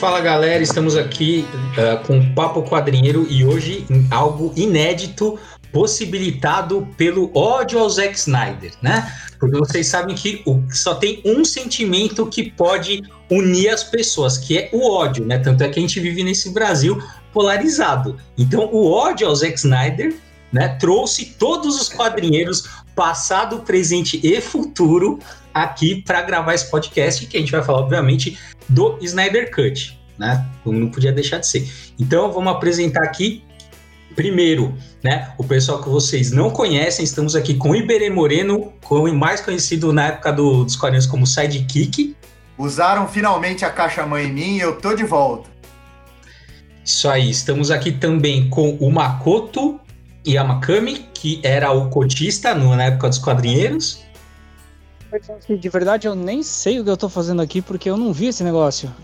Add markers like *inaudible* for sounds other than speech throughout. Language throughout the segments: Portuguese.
Fala galera, estamos aqui uh, com o Papo Quadrinheiro e hoje algo inédito possibilitado pelo ódio ao Zack Snyder, né? Porque vocês sabem que só tem um sentimento que pode unir as pessoas, que é o ódio, né? Tanto é que a gente vive nesse Brasil polarizado. Então, o ódio ao Zack Snyder, né, trouxe todos os quadrinheiros passado, presente e futuro aqui para gravar esse podcast, que a gente vai falar, obviamente, do Snyder Cut, né? Não podia deixar de ser. Então, vamos apresentar aqui Primeiro, né, o pessoal que vocês não conhecem, estamos aqui com Iberê Moreno, mais conhecido na época do, dos quadrinhos como Sidekick. Usaram finalmente a caixa mãe em mim e eu tô de volta. Isso aí, estamos aqui também com o Makoto Yamakami, que era o cotista no, na época dos quadrinheiros. De verdade, eu nem sei o que eu tô fazendo aqui porque eu não vi esse negócio. *laughs*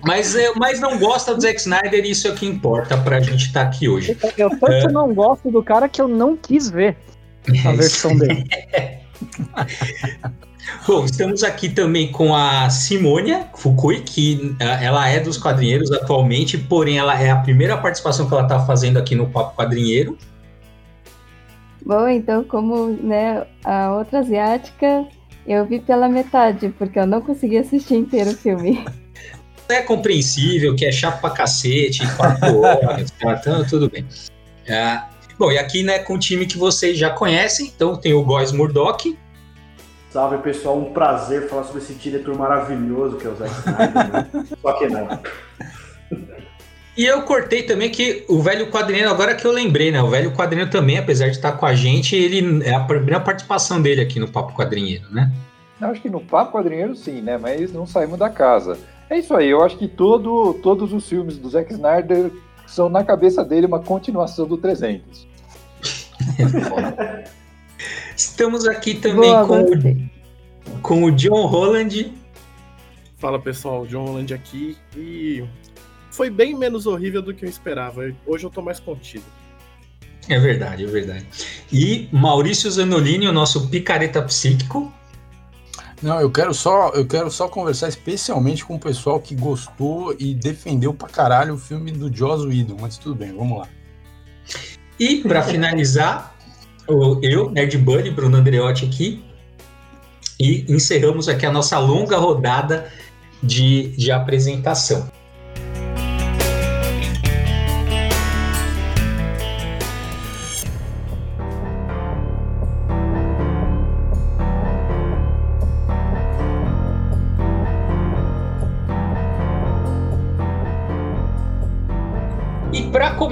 Mas, mas não gosta do Zack Snyder e isso é o que importa pra gente estar tá aqui hoje. Eu tanto é... não gosto do cara que eu não quis ver a *laughs* versão dele. *laughs* Bom, estamos aqui também com a Simônia Fukui, que uh, ela é dos quadrinheiros atualmente, porém ela é a primeira participação que ela está fazendo aqui no Papo Quadrinheiro. Bom, então, como né, a outra asiática, eu vi pela metade, porque eu não consegui assistir inteiro o filme. *laughs* é compreensível, que é chato pra cacete, quatro *laughs* horas, então, tudo bem. É, bom, e aqui, né, com o time que vocês já conhecem, então tem o Góis Murdoch. Salve, pessoal, um prazer falar sobre esse diretor maravilhoso que é o Zack Snyder, né? *laughs* Só que não. E eu cortei também que o velho quadrinheiro, agora que eu lembrei, né? O velho quadrinheiro também, apesar de estar com a gente, ele é a primeira participação dele aqui no Papo Quadrinheiro, né? Acho que no Papo Quadrinheiro sim, né? Mas não saímos da casa. É isso aí, eu acho que todo, todos os filmes do Zack Snyder são, na cabeça dele, uma continuação do 300. *laughs* *laughs* Estamos aqui também Boa, com, o, com o John Holland. Fala pessoal, John Holland aqui. E foi bem menos horrível do que eu esperava. Hoje eu tô mais contido. É verdade, é verdade. E Maurício Zanolini, o nosso picareta psíquico. Não, eu quero só, eu quero só conversar especialmente com o pessoal que gostou e defendeu pra caralho o filme do Joss Whedon, mas tudo bem, vamos lá. E para finalizar, eu, Nerd Bunny, Bruno Andreotti aqui, e encerramos aqui a nossa longa rodada de, de apresentação.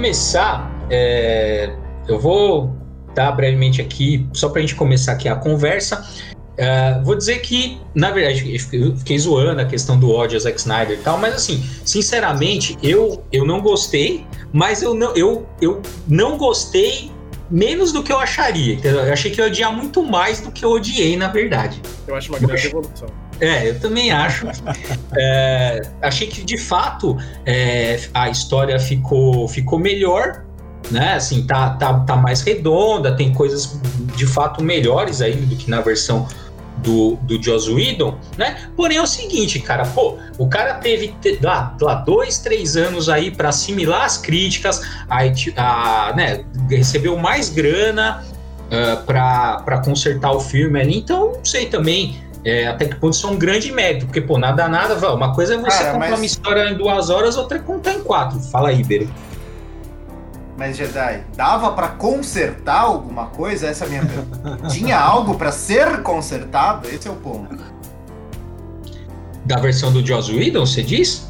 começar, é, eu vou dar brevemente aqui, só para a gente começar aqui a conversa. Uh, vou dizer que, na verdade, eu fiquei zoando a questão do ódio a Zack Snyder e tal, mas assim, sinceramente, eu, eu não gostei, mas eu não, eu, eu não gostei menos do que eu acharia, entendeu? Eu achei que eu ia odiar muito mais do que eu odiei, na verdade. Eu acho uma grande evolução. É, eu também acho. é, achei que de fato é, a história ficou, ficou melhor, né? Assim, tá, tá, tá mais redonda, tem coisas de fato melhores aí do que na versão do, do Joss Whedon, né? Porém é o seguinte, cara, pô, o cara teve lá, lá dois, três anos aí para assimilar as críticas, aí, a, né, recebeu mais grana uh, para consertar o filme ali, então não sei também é, até que ponto isso é um grande mérito, porque, pô, nada, nada, uma coisa é você Cara, contar mas... uma história em duas horas, outra é contar em quatro. Fala aí, Beiro. Mas, Jedi, dava para consertar alguma coisa? Essa é a minha pergunta. Tinha algo para ser consertado? Esse é o ponto. Da versão do Joss Whedon, você diz?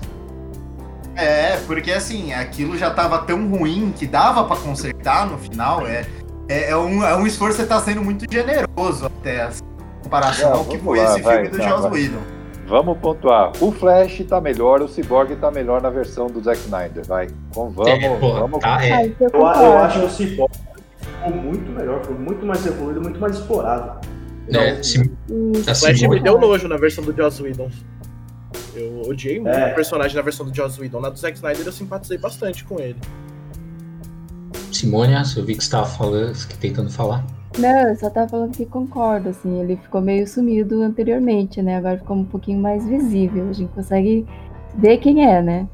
É, porque assim, aquilo já tava tão ruim que dava para consertar no final. É, é, é, um, é um esforço que tá sendo muito generoso até. Assim comparação ao que foi lá, esse vai, filme do tá, Joss Whedon. Vamos pontuar. O Flash tá melhor, o Cyborg tá melhor na versão do Zack Snyder. Vai. Então, vamos, é, pô, vamos. Tá, é. eu, eu, acho que o Cyborg ficou muito melhor, foi muito mais evoluído, muito mais explorado. É, então, sim. O Flash me deu nojo na versão do Joss Whedon. Eu odiei muito é. o personagem na versão do Joss Whedon. Na do Zack Snyder eu simpatizei bastante com ele. Simônia, eu vi que você estava falando, tentando falar. Não, eu só tava falando que concordo, assim, ele ficou meio sumido anteriormente, né? Agora ficou um pouquinho mais visível, a gente consegue ver quem é, né?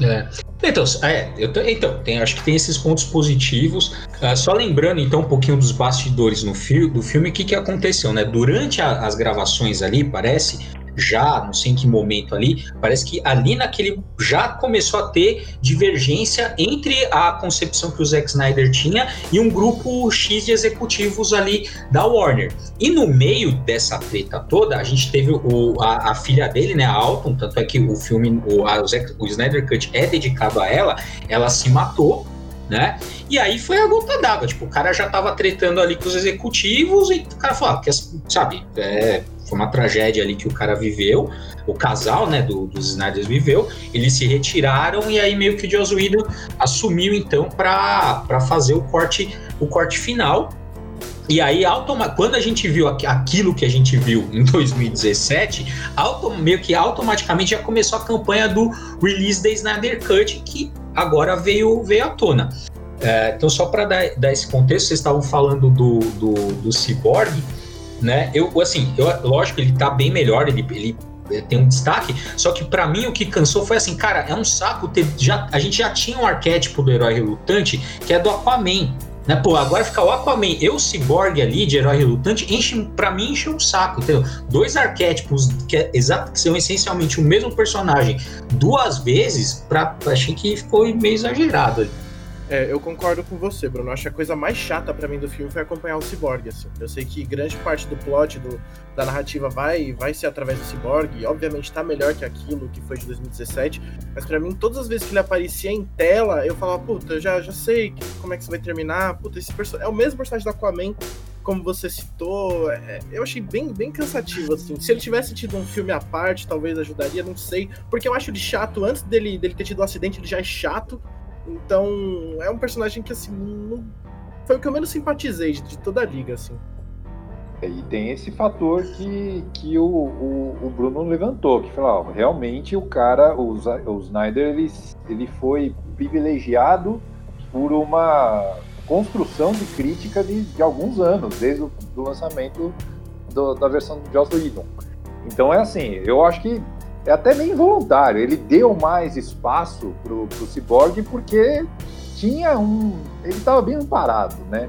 É. Então, é, eu, então tem, acho que tem esses pontos positivos. Uh, só lembrando então um pouquinho dos bastidores no fi do filme, o que, que aconteceu, né? Durante a, as gravações ali, parece já, não sei em que momento ali, parece que ali naquele já começou a ter divergência entre a concepção que o Zack Snyder tinha e um grupo X de executivos ali da Warner. E no meio dessa treta toda, a gente teve o, a, a filha dele, né, a Alton, tanto é que o filme, o, a, o, Zack, o Snyder Cut é dedicado a ela, ela se matou né? E aí foi a gota d'água, tipo, o cara já tava tretando ali com os executivos e o cara falou, ah, sabe, é, foi uma tragédia ali que o cara viveu, o casal, né, do, dos Snyders viveu, eles se retiraram e aí meio que o Joss Whedon assumiu então para fazer o corte, o corte final. E aí, quando a gente viu aquilo que a gente viu em 2017, meio que automaticamente já começou a campanha do release da Snyder Cut, que agora veio, veio à tona. É, então, só para dar, dar, esse contexto, vocês estavam falando do, do, do Cyborg, né? Eu, assim, eu, lógico, ele tá bem melhor, ele, ele tem um destaque, só que para mim o que cansou foi assim, cara, é um saco ter, já, a gente já tinha um arquétipo do herói relutante, que é do Aquaman, né? Pô, agora ficar o Aquaman e o Cyborg ali de herói relutante, enche, pra mim enche um saco, entendeu? Dois arquétipos que, é, que são essencialmente o mesmo personagem duas vezes, pra, achei que ficou meio exagerado. É, eu concordo com você, Bruno. Acho que a coisa mais chata para mim do filme foi acompanhar o Cyborg, assim. Eu sei que grande parte do plot do, da narrativa vai vai ser através do Cyborg, e obviamente tá melhor que aquilo que foi de 2017, mas para mim, todas as vezes que ele aparecia em tela, eu falava, puta, já, já sei que, como é que isso vai terminar, puta, esse é o mesmo personagem do Aquaman, como você citou, é, eu achei bem, bem cansativo, assim. Se ele tivesse tido um filme à parte, talvez ajudaria, não sei, porque eu acho ele chato, antes dele, dele ter tido o um acidente, ele já é chato, então, é um personagem que, assim, não... foi o que eu menos simpatizei de, toda a liga, assim. É, e tem esse fator que, que o, o, o Bruno levantou, que falou, realmente o cara, o, o Snyder, ele, ele foi privilegiado por uma construção de crítica de, de alguns anos, desde o do lançamento do, da versão de Joss Whedon. Então é assim, eu acho que é até meio involuntário. Ele deu mais espaço pro, pro Cyborg porque tinha um. Ele estava bem parado, né?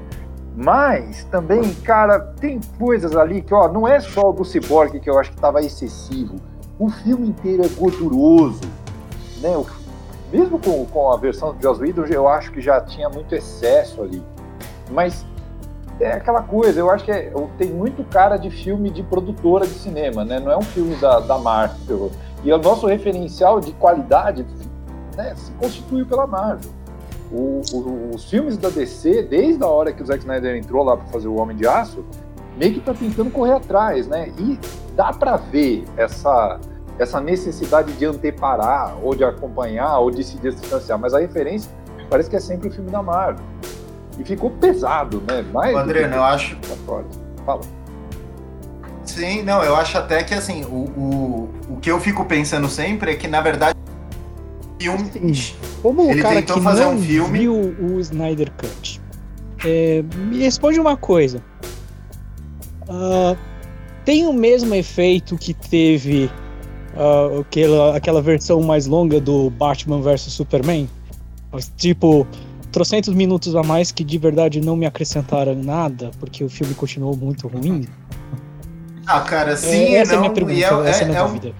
Mas também, cara, tem coisas ali que, ó, não é só o do Cyborg que eu acho que estava excessivo. O filme inteiro é gorduroso, né? O, mesmo com, com a versão do Joss Whedon, eu acho que já tinha muito excesso ali. Mas é aquela coisa, eu acho que é, tem muito cara de filme de produtora de cinema, né? Não é um filme da, da Marvel. E o nosso referencial de qualidade né, se constituiu pela Marvel. O, o, os filmes da DC, desde a hora que o Zack Snyder entrou lá para fazer o Homem de Aço, meio que tá tentando correr atrás, né? E dá para ver essa essa necessidade de anteparar, ou de acompanhar, ou de se distanciar, mas a referência parece que é sempre o filme da Marvel. E ficou pesado, né? Mais André, eu acho. Fala. Sim, não, eu acho até que assim, o, o, o que eu fico pensando sempre é que, na verdade, filme. Como o cara que fazer não um filme... viu o Snyder Cut, é, me responde uma coisa. Uh, tem o mesmo efeito que teve uh, aquela, aquela versão mais longa do Batman vs Superman? Tipo, trocentos minutos a mais que de verdade não me acrescentaram nada, porque o filme continuou muito ruim. Ah, cara, sim, é, essa não, é a minha pergunta, é, essa é, a minha é dúvida.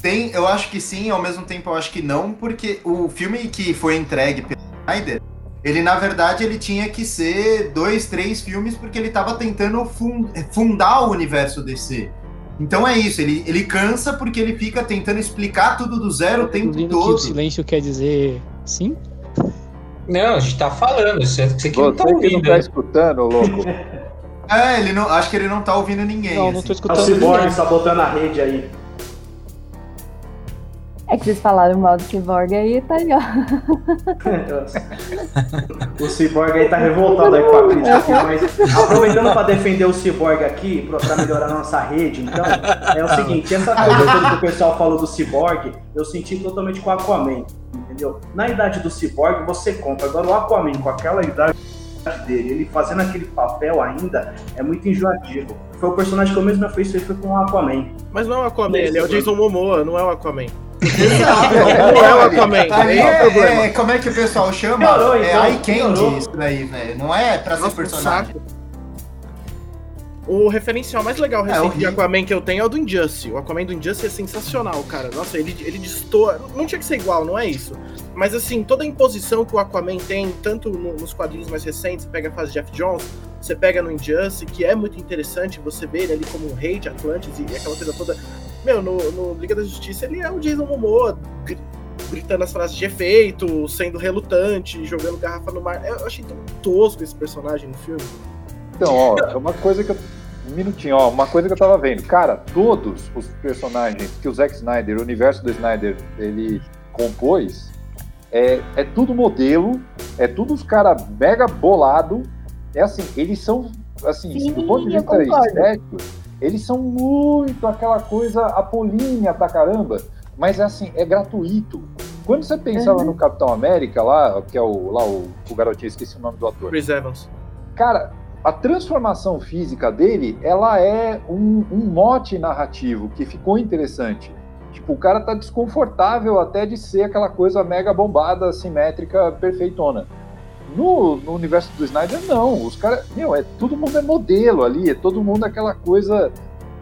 Tem, eu acho que sim, ao mesmo tempo eu acho que não, porque o filme que foi entregue pelo Snyder, ele na verdade ele tinha que ser dois, três filmes porque ele estava tentando fundar o universo DC. Então é isso, ele, ele cansa porque ele fica tentando explicar tudo do zero o tempo todo. Que o silêncio quer dizer sim? Não, a gente tá falando, você, você que não tá ouvindo. Não tá escutando, louco. *laughs* É, ele não, acho que ele não tá ouvindo ninguém. Não, assim. não tô escutando. É o Cyborg sabotando a rede aí. É que vocês falaram mal do Cyborg aí, tá aí, ó. *laughs* o Cyborg aí tá revoltado aí com a crítica aqui, mas aproveitando pra defender o Cyborg aqui, pra melhorar a nossa rede, então, é o seguinte, essa coisa que o pessoal falou do Cyborg, eu senti totalmente com o Aquaman, entendeu? Na idade do Cyborg, você compra, agora o Aquaman com aquela idade dele. Ele fazendo aquele papel ainda é muito enjoativo. Foi o personagem que eu mesmo fiz, foi com o Aquaman. Mas não é o Aquaman, ele é o Jason Momoa, não é o Aquaman. *laughs* não é o Aquaman. Aí, é, é, como é que o pessoal chama? Piorou, é então, eye candy isso daí, velho. Não é pra ser personagem. O referencial mais legal é, recente é, de Aquaman que eu tenho é o do Injustice. O Aquaman do Injustice é sensacional, cara. Nossa, ele, ele destoa. Não tinha que ser igual, não é isso. Mas assim, toda a imposição que o Aquaman tem, tanto no, nos quadrinhos mais recentes, você pega a fase de Jeff Jones, você pega no Injustice, que é muito interessante você ver ele ali como um rei de Atlantis e aquela coisa toda. Meu, no, no Liga da Justiça ele é o Jason Momoa gritando as frases de efeito, sendo relutante, jogando garrafa no mar. Eu achei tão tosco esse personagem no filme. Então, ó, é uma coisa que eu. Um minutinho, ó, uma coisa que eu tava vendo. Cara, todos os personagens que o Zack Snyder, o universo do Snyder, ele compôs, é, é tudo modelo, é tudo os caras mega bolado. É assim, eles são, assim, Sim, do ponto de vista estético, eles são muito aquela coisa apolínea pra caramba, mas é assim, é gratuito. Quando você pensa uhum. lá no Capitão América, lá, que é o, lá o, o garotinho, esqueci o nome do ator. Chris Evans. Cara, a transformação física dele, ela é um, um, mote narrativo que ficou interessante. Tipo, o cara tá desconfortável até de ser aquela coisa mega bombada, simétrica, perfeitona. No, no universo do Snyder, não. Os caras, meu, é todo mundo é modelo ali, é todo mundo aquela coisa,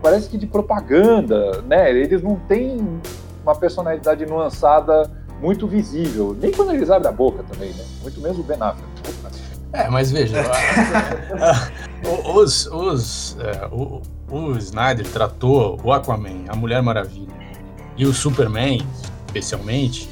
parece que de propaganda, né? Eles não têm uma personalidade nuançada muito visível, nem quando eles abrem a boca também, né? Muito menos o Ben Affleck. É, mas veja, *laughs* os, os, é, o, o Snyder tratou o Aquaman, a Mulher Maravilha e o Superman, especialmente,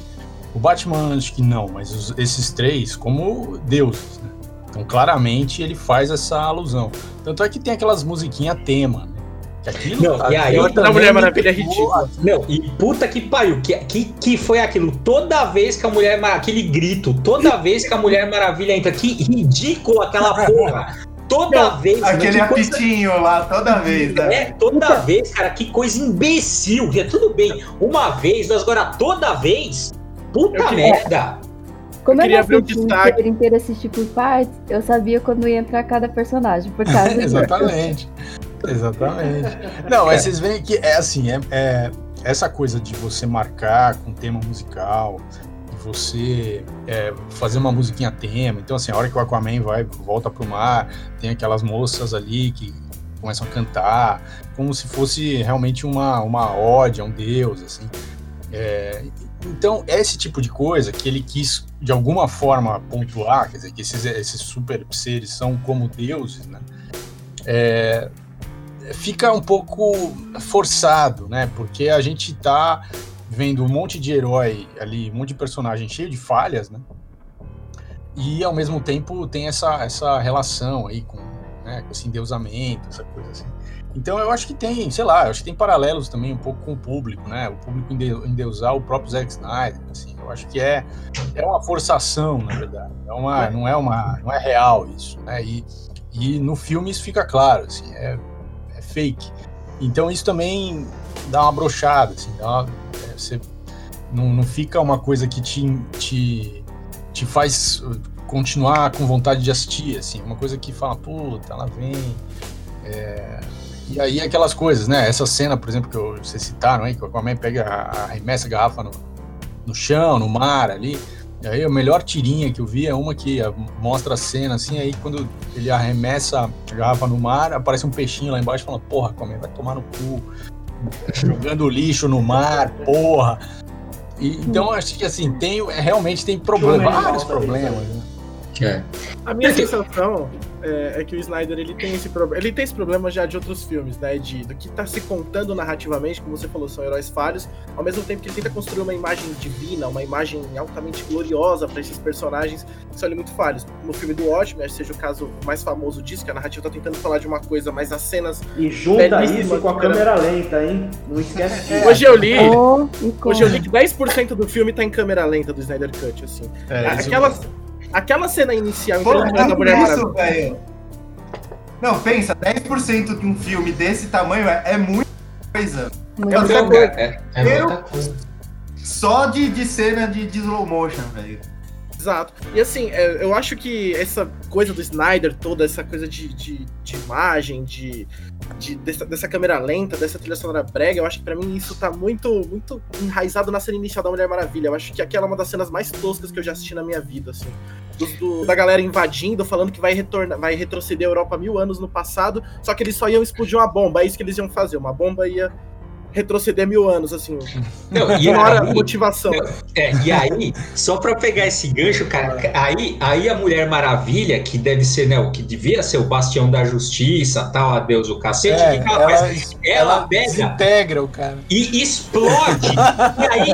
o Batman acho que não, mas os, esses três como deuses. Né? Então, claramente, ele faz essa alusão. Tanto é que tem aquelas musiquinhas tema, né? Aquilo, não, e aí a Mulher Maravilha é ridícula. Não, e puta que pariu, que, que, que foi aquilo? Toda vez que a Mulher Maravilha, aquele grito, toda vez que a Mulher Maravilha entra, que ridículo aquela porra. Toda não, vez. Aquele apitinho coisa... lá, toda vez, né? É, toda vez, cara, que coisa imbecil. Já tudo bem, uma vez, mas agora toda vez, puta merda. Como eu, eu não assisti o inteiro assistir por partes, eu sabia quando ia entrar cada personagem, por *laughs* causa Exatamente. Exatamente. *laughs* Não, mas vocês veem que é assim, é, é, essa coisa de você marcar com tema musical, de você é, fazer uma musiquinha tema. Então, assim, a hora que o Aquaman vai, volta pro mar, tem aquelas moças ali que começam a cantar, como se fosse realmente uma, uma ode a um deus, assim. É, então, é esse tipo de coisa que ele quis, de alguma forma, pontuar, quer dizer, que esses, esses super seres são como deuses, né? É, fica um pouco forçado, né? Porque a gente tá vendo um monte de herói ali, um monte de personagem cheio de falhas, né? E ao mesmo tempo tem essa, essa relação aí com, né, com esse endeusamento, essa coisa assim. Então eu acho que tem, sei lá, eu acho que tem paralelos também um pouco com o público, né? O público endeusar o próprio Zack Snyder, assim. Eu acho que é, é uma forçação, na verdade. É uma, não é uma, não é real isso, né? E, e no filme isso fica claro, assim. É, fake. Então isso também dá uma brochada, assim, uma, é, você não, não fica uma coisa que te, te, te faz continuar com vontade de assistir, assim, uma coisa que fala, puta, ela vem. É... E aí aquelas coisas, né? Essa cena, por exemplo, que vocês citaram aí, que o Aquaman pega, arremessa a garrafa no, no chão, no mar ali. E aí a melhor tirinha que eu vi é uma que mostra a cena assim, aí quando ele arremessa a garrafa no mar, aparece um peixinho lá embaixo falando, porra, come, vai tomar no cu. Jogando lixo no mar, porra. E, então acho que assim, tem, realmente tem problema, vários problemas. Né? É. A minha sensação é, é, que o Snyder ele tem esse problema. Ele tem esse problema já de outros filmes, né? De, do que tá se contando narrativamente, como você falou, são heróis falhos, ao mesmo tempo que ele tenta construir uma imagem divina, uma imagem altamente gloriosa para esses personagens que são ali muito falhos. No filme do Watchmen, acho que seja o caso mais famoso disso, que a narrativa tá tentando falar de uma coisa, mas as cenas. E junta isso com a câmera lenta, hein? Não esquece disso. Hoje eu li. Oh, hoje eu li que 10% do filme tá em câmera lenta do Snyder Cut, assim. É, Aquelas. Aquela cena inicial Pô, é da Mulher isso, velho. Não, pensa, 10% de um filme desse tamanho é, é muita coisa. É, muita coisa. É, é muita coisa. Só de, de cena de, de slow motion, velho. Exato. E assim, é, eu acho que essa coisa do Snyder, toda essa coisa de, de, de imagem, de, de dessa, dessa, câmera lenta, dessa trilha sonora brega, eu acho que para mim isso tá muito, muito enraizado na cena inicial da Mulher Maravilha. Eu acho que aquela é uma das cenas mais toscas que eu já assisti na minha vida, assim. Do, do, da galera invadindo, falando que vai retornar, vai retroceder a Europa mil anos no passado, só que eles só iam explodir uma bomba, é isso que eles iam fazer. Uma bomba ia retroceder mil anos, assim. Não, e aí, motivação. Não, é, e aí, só para pegar esse gancho, cara, aí, aí a Mulher Maravilha, que deve ser, né, o que devia ser o bastião da justiça, tal, a Deus o cacete, é, que ela, ela faz? Ela, ela pega desintegra o cara. E explode. e aí,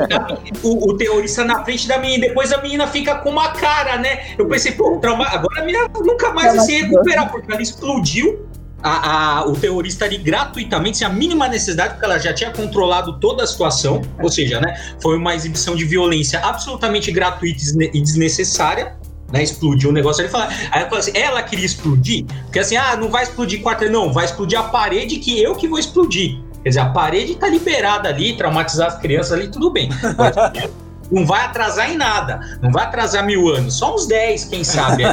o, o, terrorista na frente da menina, depois a menina fica com uma cara, né? Eu pensei, pô, trauma, agora a menina nunca mais vai se recuperar, porque ela explodiu a, a, o terrorista ali gratuitamente, sem a mínima necessidade, porque ela já tinha controlado toda a situação, ou seja, né, foi uma exibição de violência absolutamente gratuita e desnecessária, né, explodiu o negócio ali, fala, aí ela falou assim, ela queria explodir, porque assim, ah, não vai explodir quarto, não, vai explodir a parede que eu que vou explodir. Quer dizer, a parede tá liberada ali, traumatizar as crianças ali, tudo bem. Não vai atrasar em nada. Não vai atrasar mil anos. Só uns 10, quem sabe.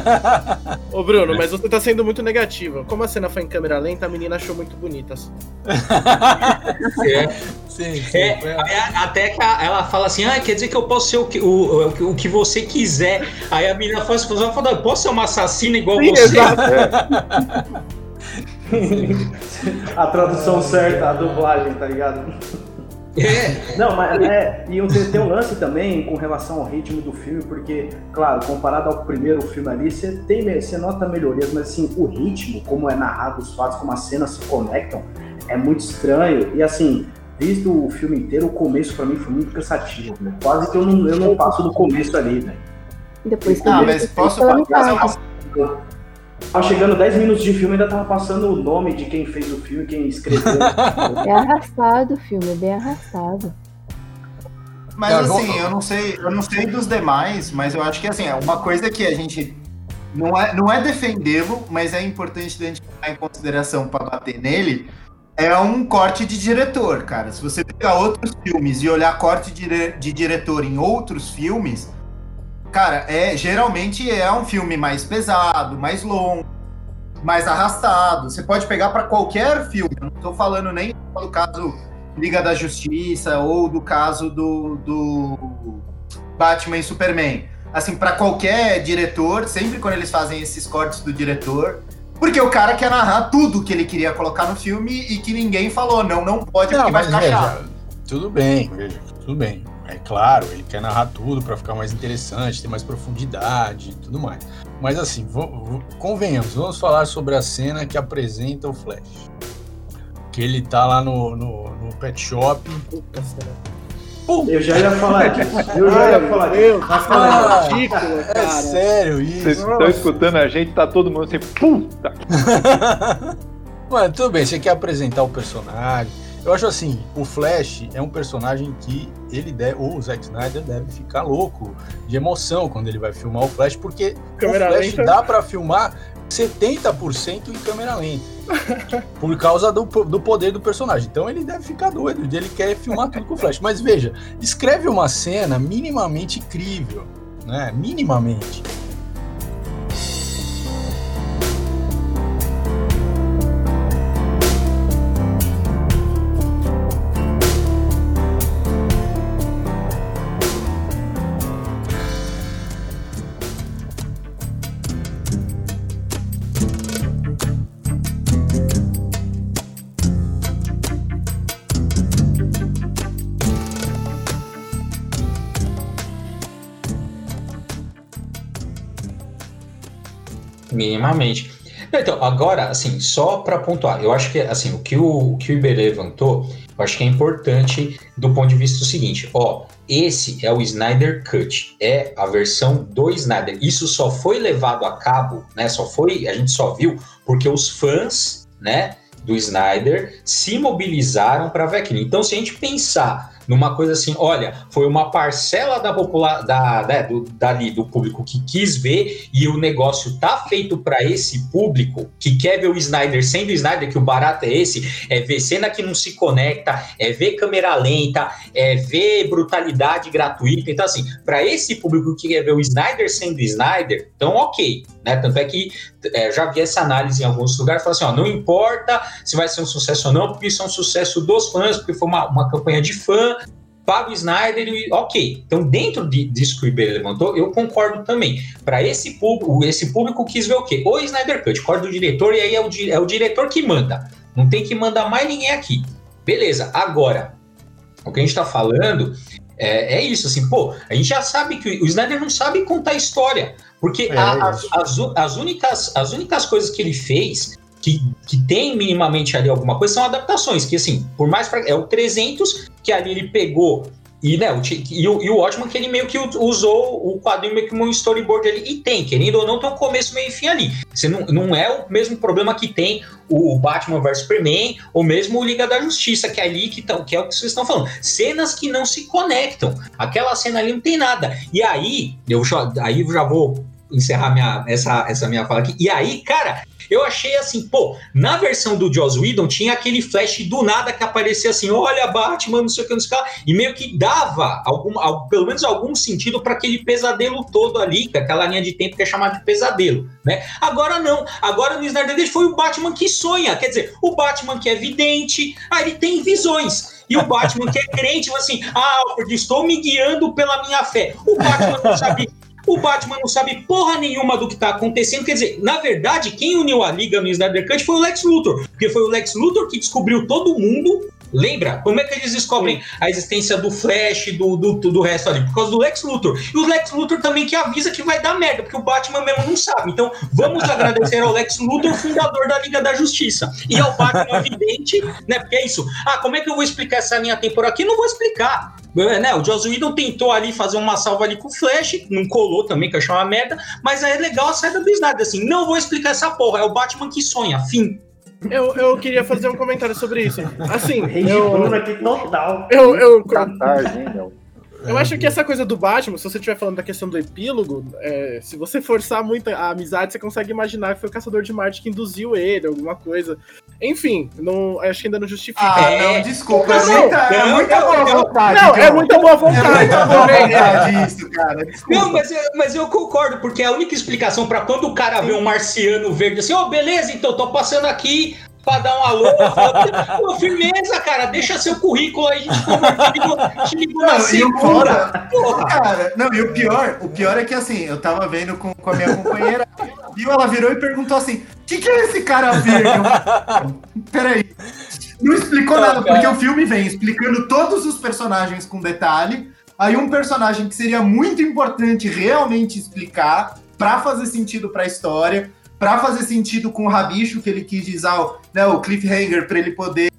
*laughs* Ô, Bruno, mas você tá sendo muito negativo. Como a cena foi em câmera lenta, a menina achou muito bonita. Assim. *laughs* é. Sim, sim, é, é, até que a, ela fala assim: ah, quer dizer que eu posso ser o que, o, o, o que você quiser. Aí a menina fala assim: posso ser uma assassina igual sim, você? *laughs* a tradução certa, a dublagem, tá ligado? É. Não, mas é, e tem, um lance também com relação ao ritmo do filme, porque, claro, comparado ao primeiro filme ali, você, tem, você nota melhorias, mas assim, o ritmo, como é narrado, os fatos, como as cenas se conectam, é muito estranho. E assim, visto o filme inteiro, o começo para mim foi muito cansativo, né? Quase que eu não, eu não passo do começo ali, né? Depois que ah, mas posso fazer uma Tava chegando 10 minutos de filme ainda tava passando o nome de quem fez o filme, quem escreveu. *laughs* é arrastado o filme, é bem arrastado. Mas assim, eu não sei, eu não sei dos demais, mas eu acho que assim, é uma coisa que a gente não é, não é defendê-lo, mas é importante a gente tomar em consideração para bater nele. É um corte de diretor, cara. Se você pegar outros filmes e olhar corte de, de diretor em outros filmes, Cara, é geralmente é um filme mais pesado, mais longo, mais arrastado. Você pode pegar para qualquer filme. Não estou falando nem do caso Liga da Justiça ou do caso do, do Batman e Superman. Assim, para qualquer diretor, sempre quando eles fazem esses cortes do diretor, porque o cara quer narrar tudo que ele queria colocar no filme e que ninguém falou, não, não pode, não, porque vai ficar veja, chato. Tudo bem, veja, tudo bem. É claro, ele quer narrar tudo para ficar mais interessante, ter mais profundidade e tudo mais. Mas assim, convenhamos, vamos falar sobre a cena que apresenta o Flash. Que ele tá lá no, no, no pet shop. Eu já ia falar disso. Eu já ia falar disso. Ah, ridículo, é sério isso. Vocês estão escutando a gente, tá todo mundo assim, puta. *laughs* Mano, tudo bem, você quer apresentar o personagem, eu acho assim, o Flash é um personagem que ele deve, ou o Zack Snyder deve ficar louco de emoção quando ele vai filmar o Flash, porque câmera o Flash lenta. dá para filmar 70% em câmera lenta. *laughs* por causa do, do poder do personagem. Então ele deve ficar doido, ele quer filmar tudo com o Flash. Mas veja, escreve uma cena minimamente incrível, né? Minimamente. Minimamente. Então, agora, assim, só para pontuar, eu acho que assim, o que o, o que o Iber levantou, eu acho que é importante do ponto de vista do seguinte, ó, esse é o Snyder Cut, é a versão do Snyder. Isso só foi levado a cabo, né? Só foi, a gente só viu porque os fãs, né, do Snyder se mobilizaram para ver aquilo. Então, se a gente pensar numa coisa assim, olha, foi uma parcela da popular da, né, do, dali, do público que quis ver e o negócio tá feito para esse público que quer ver o Snyder sendo o Snyder, que o barato é esse, é ver cena que não se conecta, é ver câmera lenta, é ver brutalidade gratuita. Então, assim, para esse público que quer ver o Snyder sendo Snyder, então ok, né? Tanto é que é, já vi essa análise em alguns lugares, fala assim, ó, não importa se vai ser um sucesso ou não, porque isso é um sucesso dos fãs, porque foi uma, uma campanha de fã, paga o Snyder e ok. Então, dentro de, disso que o Iber levantou, eu concordo também. Para esse público, esse público quis ver o quê? O Snyder Cut, corda do diretor, e aí é o, é o diretor que manda. Não tem que mandar mais ninguém aqui. Beleza, agora, o que a gente está falando é, é, isso, assim, pô, a gente já sabe que o Snyder não sabe contar história, porque é, a, as, as, as, únicas, as únicas coisas que ele fez que, que tem minimamente ali alguma coisa são adaptações, que assim, por mais pra, é o 300 que ali ele pegou e, né, o, e, o, e o ótimo que ele meio que usou o quadrinho meio que um storyboard ali. E tem, querendo ou não, tem um começo, meio e fim ali. Você não, não é o mesmo problema que tem o Batman vs Superman, ou mesmo o Liga da Justiça, que é ali que, tão, que é o que vocês estão falando. Cenas que não se conectam. Aquela cena ali não tem nada. E aí, eu já, aí eu já vou encerrar minha, essa, essa minha fala aqui. E aí, cara, eu achei assim, pô, na versão do Joss Whedon tinha aquele flash do nada que aparecia assim, olha Batman, não sei o que, não sei o que, e meio que dava algum, pelo menos algum sentido para aquele pesadelo todo ali, aquela linha de tempo que é chamada de pesadelo, né? Agora não, agora no Snyder Cut foi o Batman que sonha, quer dizer, o Batman que é vidente, aí ele tem visões. E o Batman que é crente, assim, ah, Alfred, estou me guiando pela minha fé. O Batman não sabe o Batman não sabe porra nenhuma do que tá acontecendo. Quer dizer, na verdade, quem uniu a liga no Snyder Cut foi o Lex Luthor. Porque foi o Lex Luthor que descobriu todo mundo Lembra? Como é que eles descobrem a existência do Flash, do, do, do resto ali? Por causa do Lex Luthor. E o Lex Luthor também que avisa que vai dar merda, porque o Batman mesmo não sabe. Então, vamos agradecer ao Lex Luthor, fundador da Liga da Justiça. E ao Batman Vidente, né? Porque é isso. Ah, como é que eu vou explicar essa linha temporal aqui? Não vou explicar. É, né, o Joss Whedon tentou ali fazer uma salva ali com o Flash, não colou também, que eu achei uma merda, mas é legal a saída do Snyder, assim, não vou explicar essa porra, é o Batman que sonha, fim. Eu, eu queria fazer um comentário sobre isso. Assim, eu, Bruno aqui total. Eu, eu, tá tarde, hein, meu? Eu acho que essa coisa do Batman, se você estiver falando da questão do epílogo, é, se você forçar muito a amizade, você consegue imaginar que foi o Caçador de Marte que induziu ele, alguma coisa. Enfim, não, acho que ainda não justifica. Ah, é, não, desculpa. Não, é, muita, é muita boa vontade. Não, é muita boa vontade. É muita boa vontade isso, cara. Desculpa. Não, mas eu, mas eu concordo, porque a única explicação para quando o cara vê um marciano verde assim, ô, oh, beleza, então tô passando aqui, pra dar um alô. Pô, firmeza, cara, deixa seu currículo aí, a gente conversa, te ligo na o fora, cara, não, e o pior, o pior é que assim, eu tava vendo com, com a minha companheira, e ela virou e perguntou assim: o que, que é esse cara verde? Eu, Peraí. Não explicou nada, porque o filme vem explicando todos os personagens com detalhe. Aí um personagem que seria muito importante realmente explicar para fazer sentido para a história para fazer sentido com o Rabicho, que ele quis dizer né, o cliffhanger para ele poder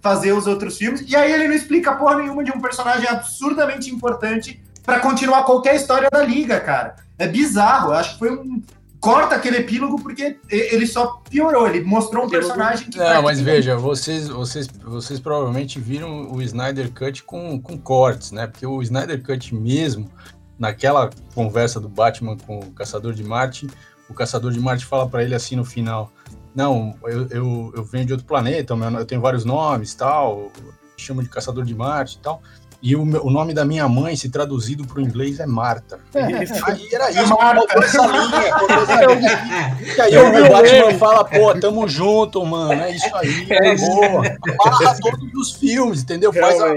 fazer os outros filmes. E aí ele não explica porra nenhuma de um personagem absurdamente importante para continuar qualquer história da liga, cara. É bizarro. Eu acho que foi um corta aquele epílogo porque ele só piorou. Ele mostrou um personagem que. Não, mas veja, vocês, vocês, vocês provavelmente viram o Snyder Cut com, com cortes, né? Porque o Snyder Cut mesmo, naquela conversa do Batman com o Caçador de Marte, o caçador de Marte fala para ele assim no final: Não, eu, eu, eu venho de outro planeta, eu tenho vários nomes tal, chamo de caçador de Marte e tal. E o, o, nome da minha mãe, se traduzido para o inglês, é Marta. Aí era isso, Marta. essa linha. E aí o Batman fala, pô, tamo junto, mano, é isso aí, é boa. Barra todos os filmes, entendeu? Faz a,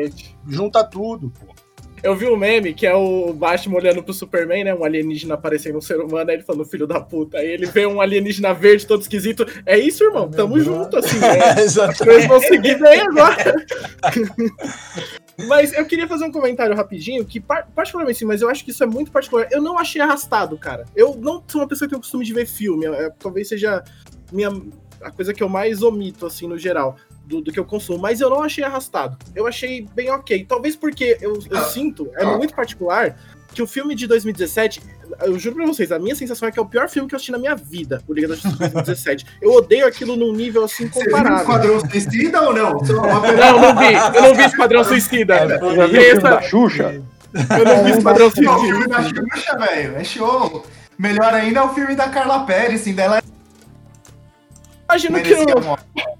junta tudo, pô. Eu vi um meme que é o Batman olhando pro Superman, né? Um alienígena aparecendo um ser humano, aí ele falando, filho da puta. Aí ele vê um alienígena verde todo esquisito. É isso, irmão, tamo junto, assim. *laughs* É, exatamente. Eles vão seguir bem agora. *laughs* Mas eu queria fazer um comentário rapidinho, que particularmente sim, mas eu acho que isso é muito particular. Eu não achei arrastado, cara. Eu não sou uma pessoa que tem o costume de ver filme. É, talvez seja minha, a coisa que eu mais omito, assim, no geral do, do, que eu consumo, mas eu não achei arrastado. Eu achei bem ok. Talvez porque eu, eu sinto, é muito particular, que o filme de 2017, eu juro pra vocês, a minha sensação é que é o pior filme que eu assisti na minha vida, o Liga da Justiça 2017. *laughs* Eu odeio aquilo num nível assim comparável. Você viu Esquadrão Suicida ou não? Não, não vi. Eu não vi Esquadrão Suicida. É, eu já vi o filme da Xuxa. Eu não vi Esquadrão Suicida. o filme da Xuxa, velho. É show. Melhor ainda é o filme da Carla Pérez, assim, dela. Imagino que eu...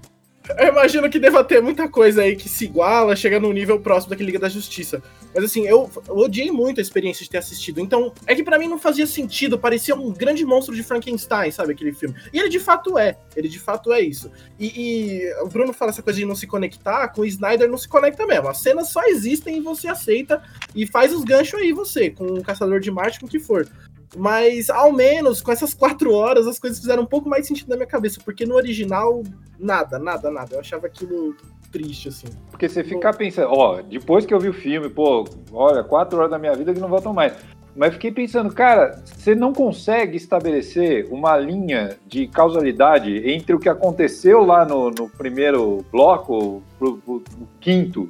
Eu imagino que deva ter muita coisa aí que se iguala, chega num nível próximo daquele Liga da Justiça. Mas assim, eu, eu odiei muito a experiência de ter assistido. Então, é que para mim não fazia sentido, parecia um grande monstro de Frankenstein, sabe, aquele filme. E ele de fato é, ele de fato é isso. E, e o Bruno fala essa coisa de não se conectar, com o Snyder não se conecta mesmo. As cenas só existem e você aceita e faz os ganchos aí você, com o Caçador de Marte, com o que for. Mas, ao menos, com essas quatro horas, as coisas fizeram um pouco mais sentido na minha cabeça, porque no original, nada, nada, nada. Eu achava aquilo triste, assim. Porque você ficar pensando, ó, depois que eu vi o filme, pô, olha, quatro horas da minha vida que não voltam mais. Mas fiquei pensando, cara, você não consegue estabelecer uma linha de causalidade entre o que aconteceu lá no, no primeiro bloco, pro, pro, pro quinto,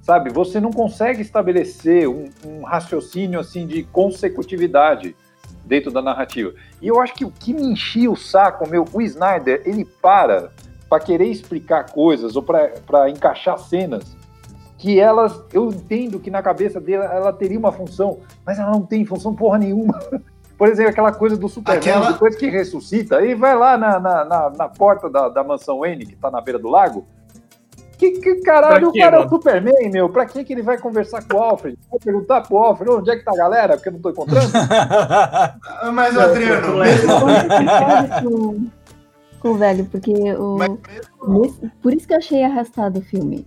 sabe? Você não consegue estabelecer um, um raciocínio assim de consecutividade dentro da narrativa. E eu acho que o que me enchia o saco, meu, o Snyder, ele para para querer explicar coisas ou para encaixar cenas que elas, eu entendo que na cabeça dele ela teria uma função, mas ela não tem função porra nenhuma. *laughs* Por exemplo, aquela coisa do Superman, aquela... depois que ressuscita, e vai lá na, na, na, na porta da, da mansão Wayne, que tá na beira do lago, que, que caralho, o cara é o Superman, meu? Pra que, que ele vai conversar com o Alfred? Vou perguntar pro Alfred onde é que tá a galera, porque eu não tô encontrando. *laughs* Mas, Adriano, com, com o velho, porque o. Nesse, por isso que eu achei arrastado o filme.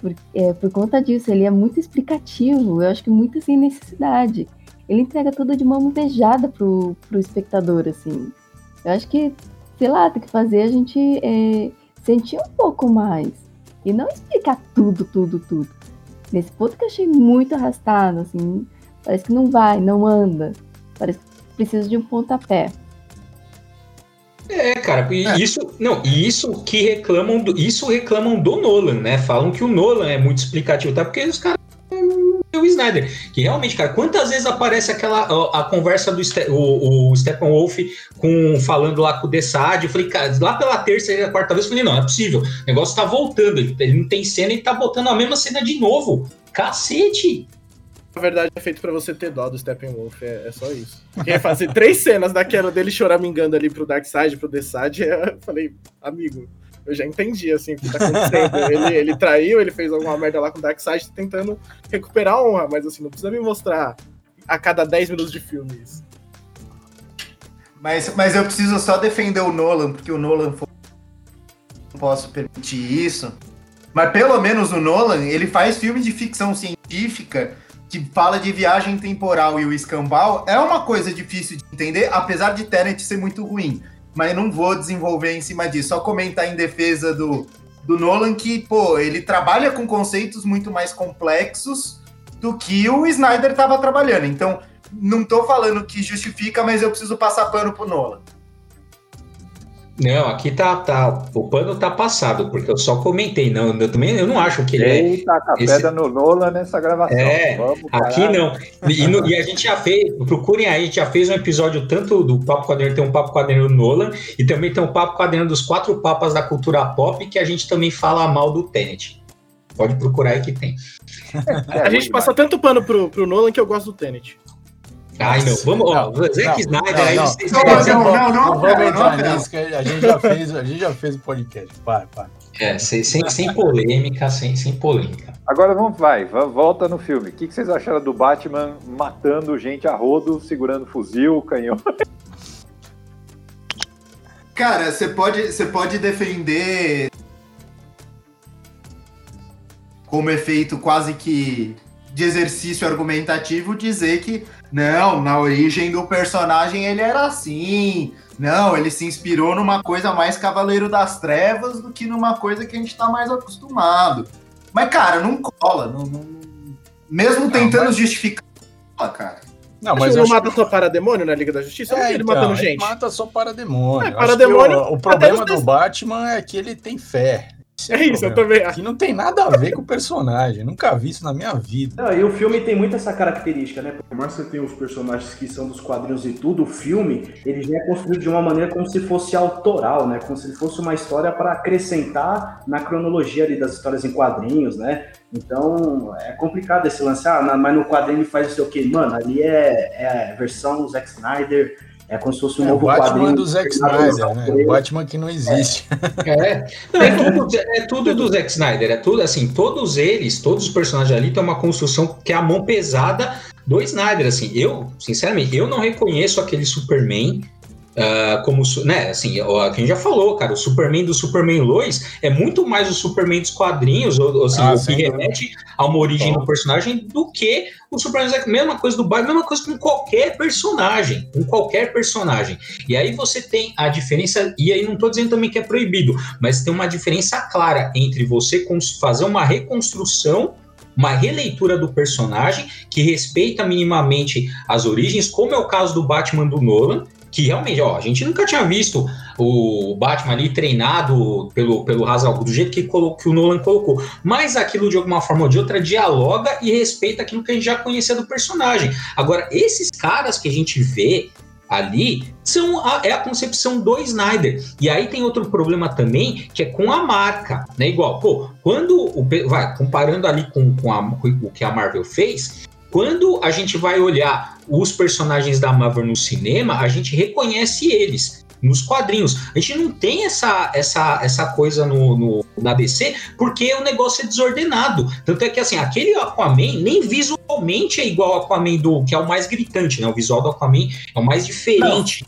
Por, é, por conta disso, ele é muito explicativo, eu acho que muito sem necessidade. Ele entrega tudo de mão beijada pro, pro espectador, assim. Eu acho que, sei lá, tem que fazer a gente é, sentir um pouco mais. E não explicar tudo, tudo, tudo. Nesse ponto que eu achei muito arrastado, assim. Parece que não vai, não anda. Parece que precisa de um pontapé. É, cara, e é. isso não, isso que reclamam do, isso reclamam do Nolan, né? Falam que o Nolan é muito explicativo, tá? Porque os caras o Snyder. Que realmente, cara, quantas vezes aparece aquela a, conversa do Ste o, o Steppenwolf com, falando lá com o Desad? Eu falei, cara, lá pela terça e quarta vez, eu falei, não, é possível. O negócio tá voltando. Ele, não tem cena e tá botando a mesma cena de novo. Cacete! Na verdade, é feito para você ter dó do Steppenwolf, é, é só isso. Quer fazer três cenas daquela dele choramingando ali pro Darkseid, pro Desad, *laughs* eu falei, amigo, eu já entendi, assim, o que tá acontecendo. *laughs* ele, ele traiu, ele fez alguma merda lá com o Darkseid tentando recuperar a honra, mas assim, não precisa me mostrar a cada 10 minutos de filme isso. Mas, mas eu preciso só defender o Nolan, porque o Nolan foi... não posso permitir isso. Mas pelo menos o Nolan, ele faz filmes de ficção científica que fala de viagem temporal e o escambau. É uma coisa difícil de entender, apesar de Tenet ser muito ruim mas não vou desenvolver em cima disso. Só comentar em defesa do, do Nolan que, pô, ele trabalha com conceitos muito mais complexos do que o Snyder estava trabalhando. Então, não tô falando que justifica, mas eu preciso passar pano pro Nolan. Não, aqui tá, tá. O pano tá passado, porque eu só comentei. Não, eu também eu não acho que ele é. Eita, a esse... pedra no Nola nessa gravação. É, Vamos, aqui não. E, no, e, a gente já fez, procurem aí, a gente já fez um episódio tanto do Papo Quadrinho, tem um Papo Quadrinho do Nolan, e também tem um Papo Quadrinho dos quatro papas da cultura pop, que a gente também fala mal do Tenet. Pode procurar aí que tem. É, a gente passa tanto pano pro, pro Nolan que eu gosto do Tenet. Ai, não, vamos, ó, o Zack Snyder aí, não, vocês não, não, não, não, vamos entrar nisso, que a gente já fez, a gente já fez o podcast, para, para. É, sem, sem, sem polêmica, sem, sem polêmica. Agora vamos, vai, volta no filme. O que, que vocês acharam do Batman matando gente a rodo, segurando fuzil, canhão? *laughs* Cara, você pode, você pode defender como efeito quase que de exercício argumentativo dizer que não, na origem do personagem ele era assim. Não, ele se inspirou numa coisa mais Cavaleiro das Trevas do que numa coisa que a gente tá mais acostumado. Mas, cara, não cola. Não, não... Mesmo tentando mas... justificar, cara. Não, mas ele não mata só para demônio na Liga da Justiça? É, ele então, matando gente. Ele mata só para demônio. É, para demônio. O, o problema do Batman é que ele tem fé. É, é isso, eu também acho. Que não tem nada a ver com o personagem. Nunca vi isso na minha vida. Não, e o filme tem muito essa característica, né? Por mais que você tenha os personagens que são dos quadrinhos e tudo, o filme ele já é construído de uma maneira como se fosse autoral, né? Como se fosse uma história para acrescentar na cronologia ali das histórias em quadrinhos, né? Então é complicado esse lance. Ah, mas no quadrinho ele faz o seu quê? Mano, ali é, é versão Zack Snyder é como se fosse um é, novo Batman quadrinho. do Zack Snyder, né? O Batman que não existe. É, é, é, tudo, é tudo do Zack Snyder, é tudo assim, todos eles, todos os personagens ali têm uma construção que é a mão pesada do Snyder, assim, eu, sinceramente, eu não reconheço aquele Superman Uh, como, né, assim, a gente já falou, cara, o Superman do Superman Lois é muito mais o Superman dos quadrinhos, ou, ou assim, ah, o que remete a uma origem Bom. do personagem, do que o Superman Zack. Mesma coisa do Batman, mesma coisa com qualquer personagem, com qualquer personagem. E aí você tem a diferença, e aí não tô dizendo também que é proibido, mas tem uma diferença clara entre você fazer uma reconstrução uma releitura do personagem que respeita minimamente as origens, como é o caso do Batman do Nolan, que realmente, ó, a gente nunca tinha visto o Batman ali treinado pelo, pelo Hazal do jeito que, que o Nolan colocou. Mas aquilo, de alguma forma ou de outra, dialoga e respeita aquilo que a gente já conhecia do personagem. Agora, esses caras que a gente vê ali são a, é a concepção do Snyder. E aí tem outro problema também, que é com a marca, né? Igual, pô, quando o vai comparando ali com, com, a, com o que a Marvel fez, quando a gente vai olhar os personagens da Marvel no cinema, a gente reconhece eles nos quadrinhos. A gente não tem essa, essa, essa coisa no, no, na DC porque o negócio é desordenado. Tanto é que assim, aquele Aquaman nem visualmente é igual ao Aquaman do que é o mais gritante, né? O visual do Aquaman é o mais diferente.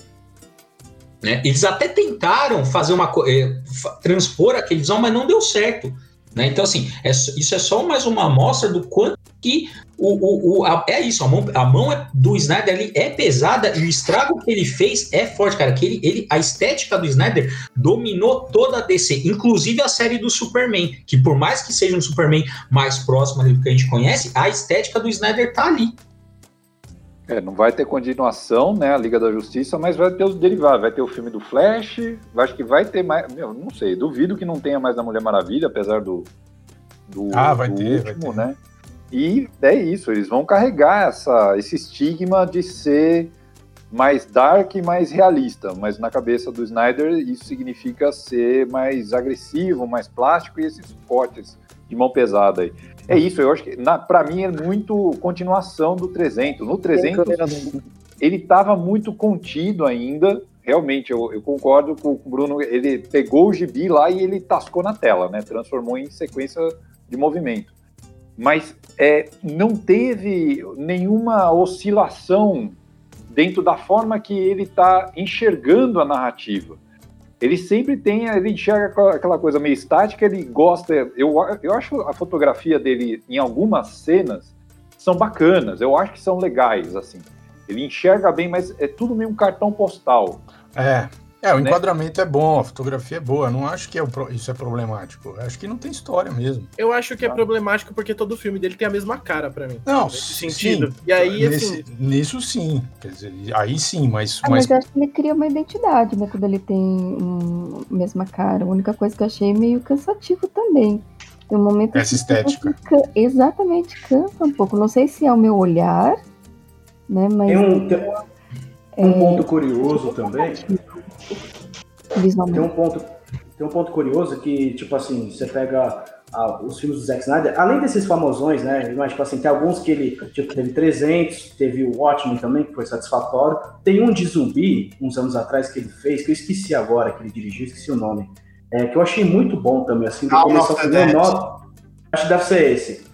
Né? Eles até tentaram fazer uma eh, transpor aquele visual, mas não deu certo. Né? Então, assim, é, isso é só mais uma amostra do quanto que o, o, o a, é isso, a mão, a mão é, do Snyder ali é pesada e o estrago que ele fez é forte, cara. Que ele, ele, a estética do Snyder dominou toda a DC, inclusive a série do Superman, que por mais que seja um Superman mais próximo ali do que a gente conhece, a estética do Snyder tá ali. É, não vai ter continuação, né, a Liga da Justiça, mas vai ter os derivados, vai ter o filme do Flash, acho que vai ter mais, meu, não sei, duvido que não tenha mais da Mulher Maravilha, apesar do, do, ah, vai do ter, último, vai ter. né? E é isso, eles vão carregar essa, esse estigma de ser mais dark e mais realista, mas na cabeça do Snyder isso significa ser mais agressivo, mais plástico e esses cortes de mão pesada aí. É isso, eu acho que para mim é muito continuação do 300. No 300 ele estava muito contido ainda. Realmente, eu, eu, concordo com o Bruno. Ele pegou o gibi lá e ele tascou na tela, né? Transformou em sequência de movimento. Mas é, não teve nenhuma oscilação dentro da forma que ele está enxergando a narrativa ele sempre tem, ele enxerga aquela coisa meio estática, ele gosta, eu, eu acho a fotografia dele em algumas cenas são bacanas, eu acho que são legais, assim. Ele enxerga bem, mas é tudo meio um cartão postal. É, é, o né? enquadramento é bom, a fotografia é boa. Não acho que é o, isso é problemático. Acho que não tem história mesmo. Eu acho que é problemático porque todo filme dele tem a mesma cara para mim. Não, nesse sentido. Sim, e aí, nesse, assim... Nisso sim. Quer dizer, aí sim, mas. Ah, mas... mas eu acho que ele cria uma identidade, né? Quando ele tem um, mesma cara. A única coisa que eu achei meio cansativo também. Tem um momento Essa estética. Fica, exatamente, cansa um pouco. Não sei se é o meu olhar, né? Mas. Tem um, tem um é... ponto curioso também Visualmente. Tem um ponto, tem um ponto curioso que, tipo assim, você pega ah, os filmes do Zack Snyder, além desses famosões, né? Mas, tipo assim, tem alguns que ele, tipo, teve 300, teve o Watchmen também, que foi satisfatório. Tem um de zumbi, uns anos atrás, que ele fez, que eu esqueci agora, que ele dirigiu, esqueci o nome. É, que eu achei muito bom também, assim, do começo ao fim. Acho que deve ser esse.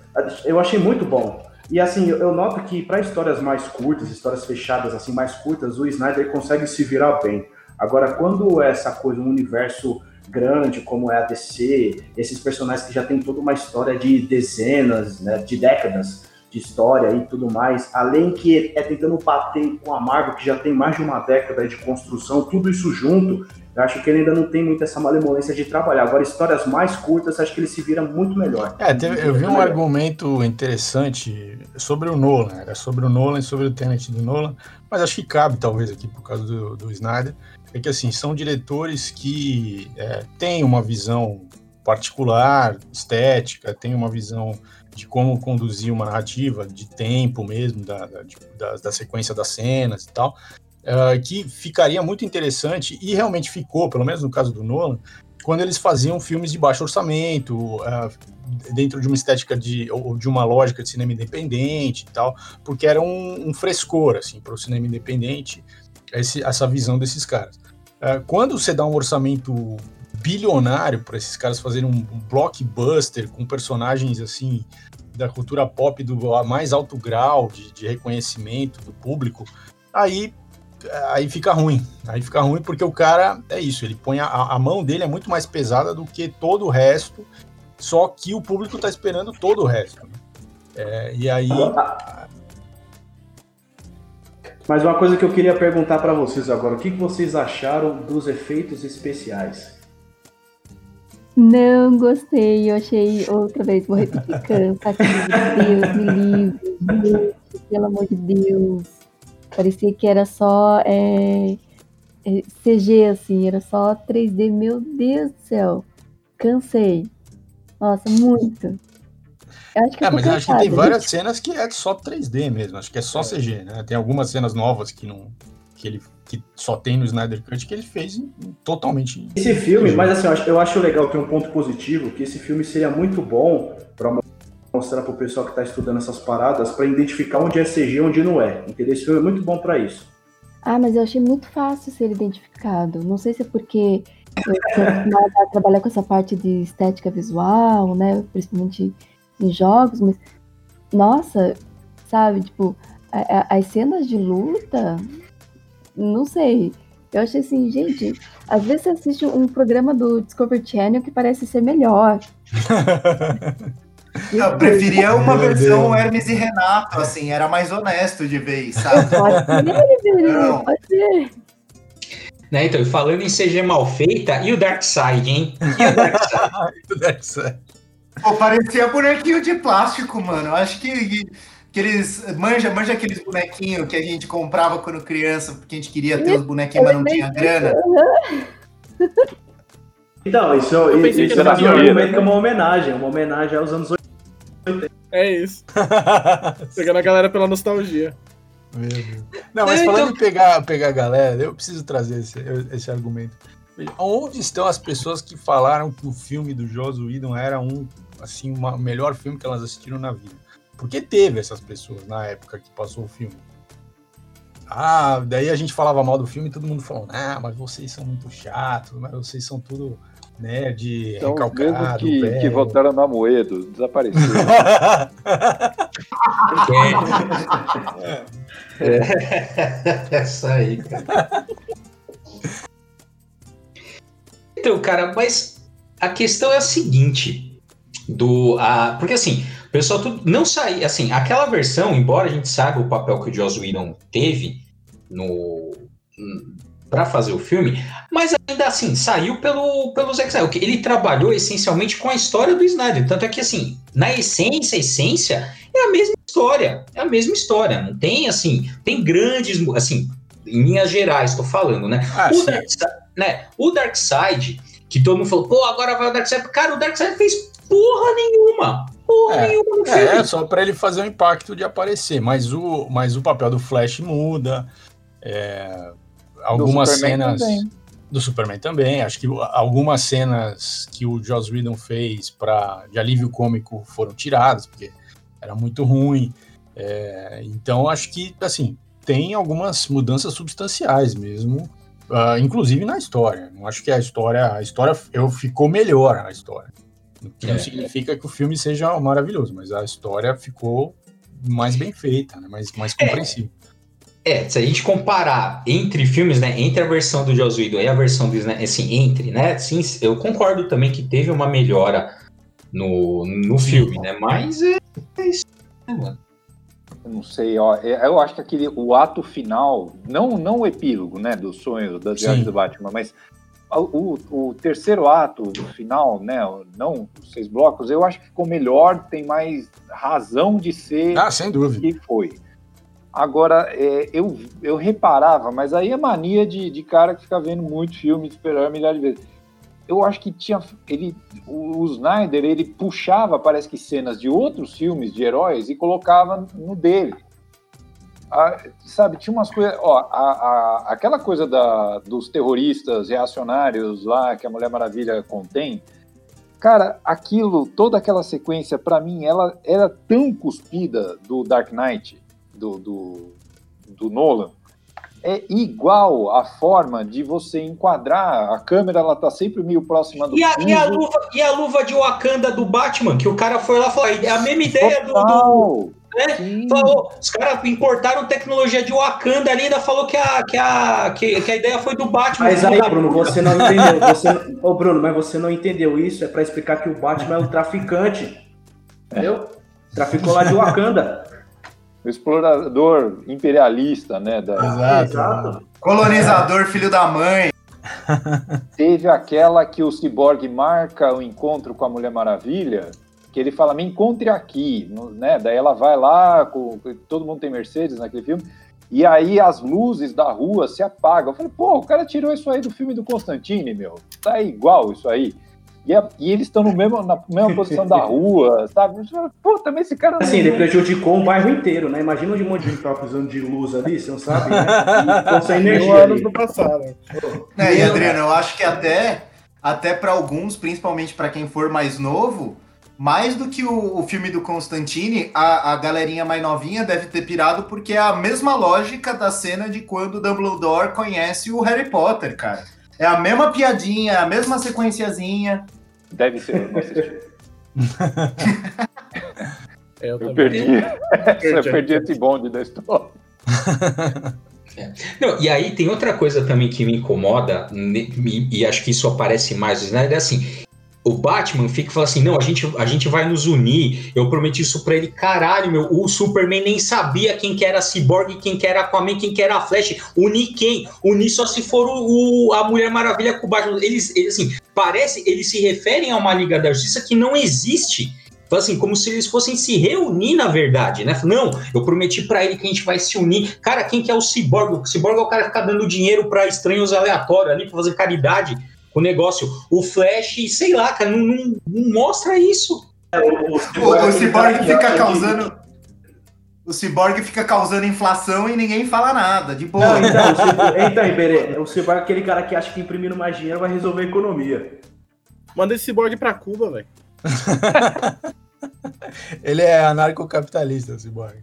Eu achei muito bom. E assim, eu noto que para histórias mais curtas, histórias fechadas, assim, mais curtas, o Snyder consegue se virar bem. Agora, quando essa coisa, um universo grande como é a DC, esses personagens que já tem toda uma história de dezenas, né, de décadas de história e tudo mais, além que é tentando bater com a Marvel, que já tem mais de uma década de construção, tudo isso junto, eu acho que ele ainda não tem muito essa malemolência de trabalhar. Agora, histórias mais curtas, acho que ele se vira muito melhor. É, teve, eu vi um argumento interessante sobre o Nolan, era sobre o Nolan e sobre o Tenet do Nolan, mas acho que cabe talvez aqui por causa do, do Snyder, é que assim, são diretores que é, têm uma visão particular, estética, tem uma visão de como conduzir uma narrativa, de tempo mesmo, da, da, da sequência das cenas e tal, uh, que ficaria muito interessante, e realmente ficou, pelo menos no caso do Nolan, quando eles faziam filmes de baixo orçamento, uh, dentro de uma estética de, ou de uma lógica de cinema independente e tal, porque era um, um frescor, assim, para o cinema independente, esse, essa visão desses caras. Uh, quando você dá um orçamento bilionário para esses caras fazerem um, um, blockbuster com personagens assim da cultura pop do mais alto grau de, de reconhecimento do público, aí aí fica ruim. Aí fica ruim porque o cara é isso, ele põe a, a mão dele é muito mais pesada do que todo o resto, só que o público está esperando todo o resto. Né? É, e aí. Mas uma coisa que eu queria perguntar para vocês agora, o que, vocês acharam dos efeitos especiais? Não gostei, eu achei outra vez, vou repetir, cansa, Deus me livre, pelo amor de Deus. Parecia que era só é, é, CG, assim, era só 3D. Meu Deus do céu. Cansei. Nossa, muito. Acho que é, mas cansada, acho que tem várias gente. cenas que é só 3D mesmo. Acho que é só é. CG, né? Tem algumas cenas novas que não. que ele que só tem no Snyder Cut que ele fez em, totalmente. Esse filme, mas assim, eu acho, eu acho legal, tem um ponto positivo, que esse filme seria muito bom para mostrar para o pessoal que está estudando essas paradas para identificar onde é CG e onde não é. Entendeu? Esse filme é muito bom para isso. Ah, mas eu achei muito fácil ser identificado. Não sei se é porque eu estou acostumada a trabalhar com essa parte de estética visual, né? Principalmente em jogos, mas nossa, sabe, tipo, a, a, as cenas de luta, não sei. Eu achei assim, gente, às vezes você assiste um programa do Discovery Channel que parece ser melhor. *laughs* Eu preferia uma Meu versão Deus. Hermes e Renato, assim, era mais honesto de vez, sabe? *laughs* Pode ser, pode ser. Né, então, falando em CG mal feita, e o Darkseid, hein? E o Darkseid? *laughs* o Darkseid. Pô, parecia bonequinho de plástico, mano. Eu acho que, que eles. Manja, manja aqueles bonequinhos que a gente comprava quando criança, porque a gente queria ter os bonequinhos, mas não tinha grana. Então, isso, eu isso, isso era um argumento que é uma homenagem, uma homenagem aos anos 80. É isso. *laughs* Pegando a galera pela nostalgia. Meu Deus. Não, mas é, falando então... em pegar, pegar a galera, eu preciso trazer esse, esse argumento. Onde estão as pessoas que falaram que o filme do Joss Whedon era um, assim, o melhor filme que elas assistiram na vida? Porque teve essas pessoas na época que passou o filme. Ah, daí a gente falava mal do filme e todo mundo falou, ah, mas vocês são muito chatos, mas vocês são tudo né, de então, recalcado. que, velho. que votaram na Moedo, desapareceu. *laughs* é. é. Essa aí, cara. Então, cara, mas a questão é a seguinte, do, a, porque assim, o pessoal tudo, não saía, assim, aquela versão, embora a gente saiba o papel que o Joss Whedon teve no para fazer o filme, mas ainda assim, saiu pelo, pelo Zack Snyder. Ele trabalhou essencialmente com a história do Snyder. Tanto é que, assim, na essência, essência, é a mesma história. É a mesma história. Não tem, assim, tem grandes, assim, em linhas gerais, estou falando, né? Ah, o, Dark, né? o Darkseid, que todo mundo falou, pô, agora vai o Darkseid. Cara, o Darkseid fez porra nenhuma. Porra é, nenhuma no filme. É, só para ele fazer o impacto de aparecer. Mas o, mas o papel do Flash muda. É, algumas cenas também. do Superman também. Acho que algumas cenas que o Joss Whedon fez para de alívio cômico foram tiradas porque era muito ruim. É, então acho que assim tem algumas mudanças substanciais mesmo, uh, inclusive na história. Não acho que a história a história eu ficou melhor a história. O que é. não significa que o filme seja maravilhoso, mas a história ficou mais bem feita, né? mais, mais é. compreensível. É, se a gente comparar entre filmes, né, entre a versão do Joss Whedon e a versão do Snyder, assim, entre, né, sim, eu concordo também que teve uma melhora no, no filme, né, mas é, é isso, né, mano. Eu não sei, ó, é, eu acho que aquele, o ato final, não, não o epílogo, né, dos sonhos, das viagens do Batman, mas o, o, terceiro ato, o final, né, não os seis blocos, eu acho que ficou melhor, tem mais razão de ser ah, sem dúvida. que foi. Agora, é, eu, eu reparava, mas aí é mania de, de cara que fica vendo muito filme, esperando milhares de vezes. eu acho que tinha ele o, Snyder ele puxava parece que cenas de outros filmes de heróis e colocava no dele sabe tinha umas coisas ó a, a, aquela coisa da, dos terroristas reacionários lá que a Mulher Maravilha contém cara aquilo toda aquela sequência para mim ela era tão cuspida do Dark Knight do, do, do Nolan é igual a forma de você enquadrar. A câmera ela tá sempre meio próxima do e a, e a, luva, e a luva de Wakanda do Batman, que o cara foi lá e falou, é a mesma ideia do. do né? Falou, os caras importaram tecnologia de Wakanda ali, ainda falou que a, que a, que, que a ideia foi do Batman. Mas aí, Bruno, você não entendeu. Você, *laughs* ô, Bruno, mas você não entendeu isso. É para explicar que o Batman é um traficante. Entendeu? Traficou lá de Wakanda o explorador imperialista, né? Da... Exato. Exato. Colonizador, filho da mãe. *laughs* Teve aquela que o Cyborg marca o encontro com a Mulher Maravilha, que ele fala, me encontre aqui, né? Daí ela vai lá, com, todo mundo tem Mercedes naquele filme, e aí as luzes da rua se apagam. Eu falei, pô, o cara tirou isso aí do filme do Constantine, meu. Tá igual isso aí. E, a, e eles estão no mesmo, na mesma posição da rua, sabe? Pô, também esse cara. Assim, ele prejudicou um bairro inteiro, né? Imagina um monte de gente tá precisando de luz ali, você não sabe, né? *laughs* Então, sem energia. anos do passado. É, e Adriano, eu acho que até, até para alguns, principalmente para quem for mais novo, mais do que o, o filme do Constantine, a, a galerinha mais novinha deve ter pirado, porque é a mesma lógica da cena de quando Dumbledore conhece o Harry Potter, cara. É a mesma piadinha, a mesma sequenciazinha. Deve ser, eu, *laughs* *laughs* eu perdi. eu perdi esse bonde da história. É. Não, e aí tem outra coisa também que me incomoda, e, e acho que isso aparece mais, né? É assim, o Batman fica falando assim: não, a gente, a gente vai nos unir. Eu prometi isso pra ele. Caralho, meu, o Superman nem sabia quem que era Cyborg, quem que era Aquaman, quem que era Flash. Unir quem? Unir só se for o, o, a Mulher Maravilha com o Batman. Eles, eles, assim, parece, eles se referem a uma Liga da Justiça que não existe. Assim, como se eles fossem se reunir, na verdade, né? Não, eu prometi para ele que a gente vai se unir. Cara, quem que é o Cyborg? O Cyborg é o cara que fica dando dinheiro para estranhos aleatórios ali, pra fazer caridade o negócio. O Flash, sei lá, cara, não, não, não mostra isso. É, o, o, o, o Cyborg fica causando. O Cyborg fica causando inflação e ninguém fala nada, de boa. Não, então, *laughs* então, Iberê, o Cyborg é aquele cara que acha que imprimindo mais dinheiro vai resolver a economia. Manda esse Cyborg pra Cuba, velho. *laughs* Ele é anarcocapitalista, o Cyborg.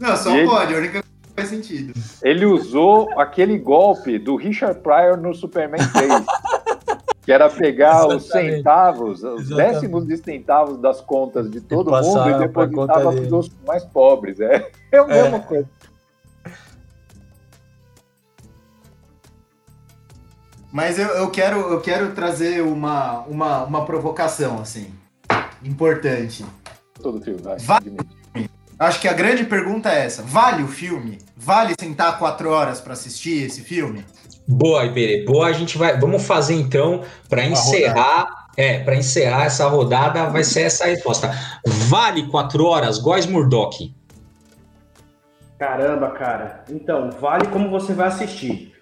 Não, só e pode. A única faz sentido. Ele usou aquele golpe do Richard Pryor no Superman 3. que era pegar Exatamente. os centavos, os Exatamente. décimos de centavos das contas de todo e mundo e depositava para os mais pobres. É, *laughs* é a mesma é. coisa. Mas eu, eu, quero, eu quero trazer uma, uma, uma provocação, assim, importante. Todo filme, vai. vai Acho que a grande pergunta é essa: vale o filme? Vale sentar quatro horas para assistir esse filme? Boa, Iberê. Boa, a gente vai. Vamos fazer então para encerrar. Rodada. É, para encerrar essa rodada, vai ser essa a resposta. Vale quatro horas, Góis Murdock? Caramba, cara. Então, vale como você vai assistir.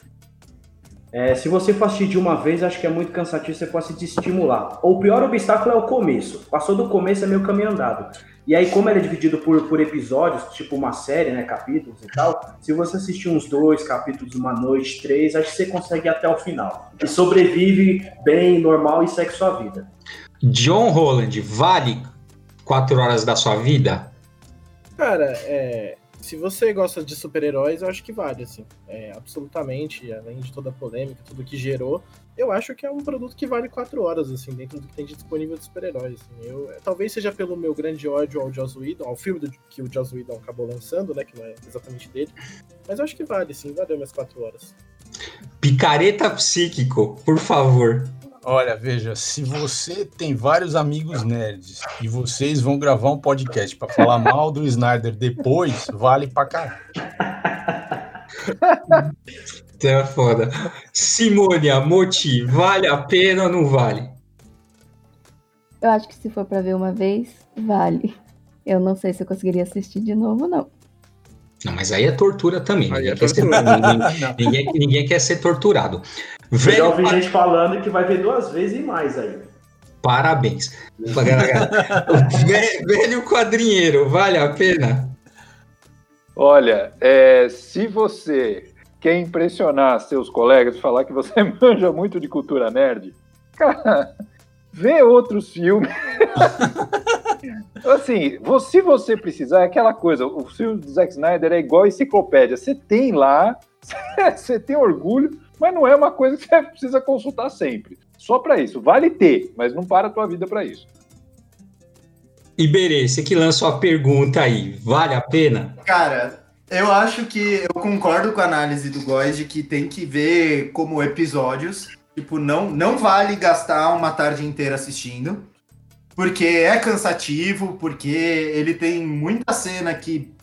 É, se você for assistir de uma vez, acho que é muito cansativo, você pode se desestimular. O pior obstáculo é o começo. Passou do começo, é meio caminho andado. E aí, como ele é dividido por, por episódios, tipo uma série, né, capítulos e tal, se você assistir uns dois capítulos, uma noite, três, acho que você consegue ir até o final. E sobrevive bem, normal e segue sua vida. John Holland, vale quatro horas da sua vida? Cara, é, se você gosta de super-heróis, eu acho que vale, assim. É, absolutamente, além de toda a polêmica, tudo que gerou, eu acho que é um produto que vale quatro horas, assim, dentro do que tem disponível de super-heróis. Assim. Eu, talvez seja pelo meu grande ódio ao Joss Whedon, ao filme do, que o Joss Whedon acabou lançando, né, que não é exatamente dele, mas eu acho que vale, sim, valeu minhas quatro horas. Picareta psíquico, por favor. Olha, veja, se você tem vários amigos nerds e vocês vão gravar um podcast para falar mal do Snyder depois, vale pra caralho. *laughs* É foda. Simônia, Moti, vale a pena ou não vale? Eu acho que se for para ver uma vez, vale. Eu não sei se eu conseguiria assistir de novo, não. Não, mas aí é tortura também. Ninguém, é quer ser, *laughs* ninguém, ninguém, ninguém, quer ser torturado. Velho, Eu já ouvi gente falando que vai ver duas vezes e mais aí. Parabéns. *laughs* velho quadrinheiro, vale a pena? Olha, é, se você quer impressionar seus colegas, falar que você *laughs* manja muito de cultura nerd, cara, vê outros filmes. Assim, se você precisar, é aquela coisa, o filme do Zack Snyder é igual a enciclopédia. Você tem lá, *laughs* você tem orgulho, mas não é uma coisa que você precisa consultar sempre. Só para isso. Vale ter, mas não para a tua vida para isso. Iberê, você que lançou a pergunta aí, vale a pena? Cara, eu acho que eu concordo com a análise do Góis de que tem que ver como episódios. Tipo, não, não vale gastar uma tarde inteira assistindo, porque é cansativo, porque ele tem muita cena que.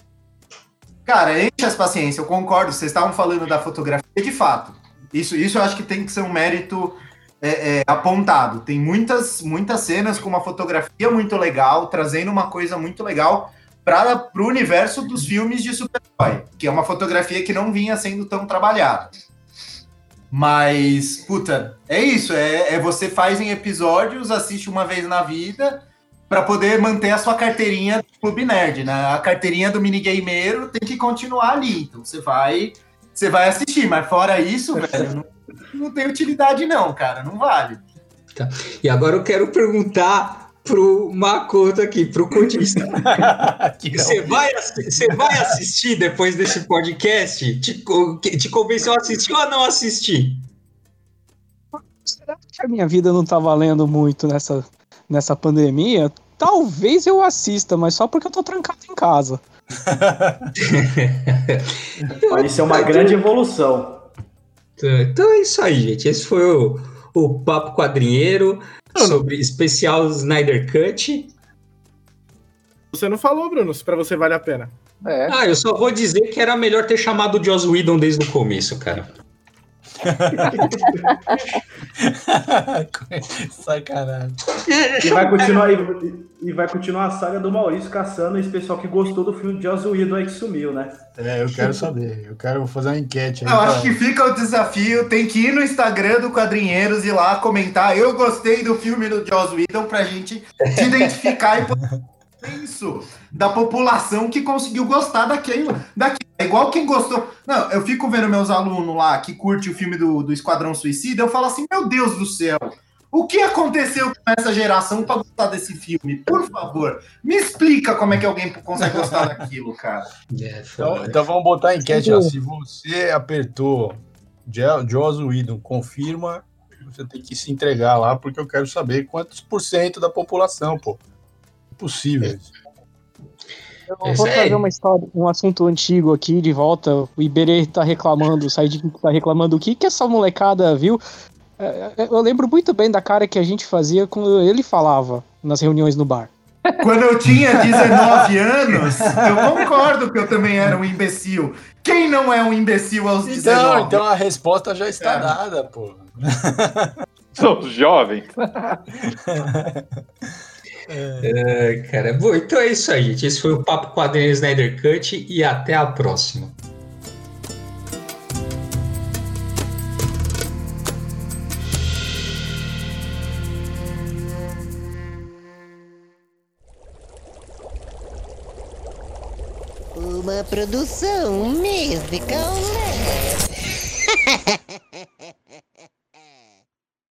Cara, enche as paciências, eu concordo. Vocês estavam falando da fotografia, de fato. Isso, isso eu acho que tem que ser um mérito é, é, apontado. Tem muitas, muitas cenas com uma fotografia muito legal, trazendo uma coisa muito legal para o universo dos filmes de super-herói, que é uma fotografia que não vinha sendo tão trabalhada. Mas, puta, é isso. É, é você faz em episódios, assiste uma vez na vida, para poder manter a sua carteirinha do Clube Nerd, né? A carteirinha do minigameiro tem que continuar ali. Então você vai, você vai assistir, mas fora isso, velho, não, não tem utilidade não, cara, não vale. Tá. E agora eu quero perguntar pro Makoto aqui, pro cotista. *laughs* você, vai, você vai assistir depois desse podcast? Te, te convenceu a assistir ou a não assistir? Será que a minha vida não tá valendo muito nessa, nessa pandemia? Talvez eu assista, mas só porque eu tô trancado em casa. *laughs* Isso é uma grande evolução. Então, então é isso aí, gente. Esse foi o, o Papo Quadrinheiro sobre especial Snyder Cut. Você não falou, Bruno, se pra você vale a pena. É. Ah, eu só vou dizer que era melhor ter chamado o Joss Whedon desde o começo, cara. *laughs* Sacanagem. E vai, continuar, e, e, vai continuar a saga do Maurício caçando esse pessoal que gostou do filme de Joss Whedon aí que sumiu, né? É, eu quero saber. Eu quero fazer uma enquete aí. Eu pra... acho que fica o desafio. Tem que ir no Instagram do Quadrinheiros e lá comentar. Eu gostei do filme do Joss Whedon pra gente se identificar e isso da população que conseguiu gostar daquele, daquele. É igual quem gostou. Não, eu fico vendo meus alunos lá que curte o filme do, do Esquadrão Suicida, eu falo assim: meu Deus do céu, o que aconteceu com essa geração para gostar desse filme? Por favor, me explica como é que alguém consegue gostar *laughs* daquilo, cara. É, então, então, vamos botar a enquete. Ó, se você apertou Joss Whedon, confirma, você tem que se entregar lá, porque eu quero saber quantos por cento da população, pô. Impossível. Eu vou trazer uma história, um assunto antigo aqui de volta. O Iberê tá reclamando, o Said tá reclamando o que que essa molecada viu. É, é, eu lembro muito bem da cara que a gente fazia quando ele falava nas reuniões no bar. Quando eu tinha *laughs* 19 anos, eu concordo que eu também era um imbecil. Quem não é um imbecil aos 19? Então, então a resposta já está é. dada, pô. Somos jovens. *laughs* É. é, cara, bom, então é isso aí, gente. Esse foi o Papo Quadrinho Snyder Cut e até a próxima. Uma produção musical. *laughs*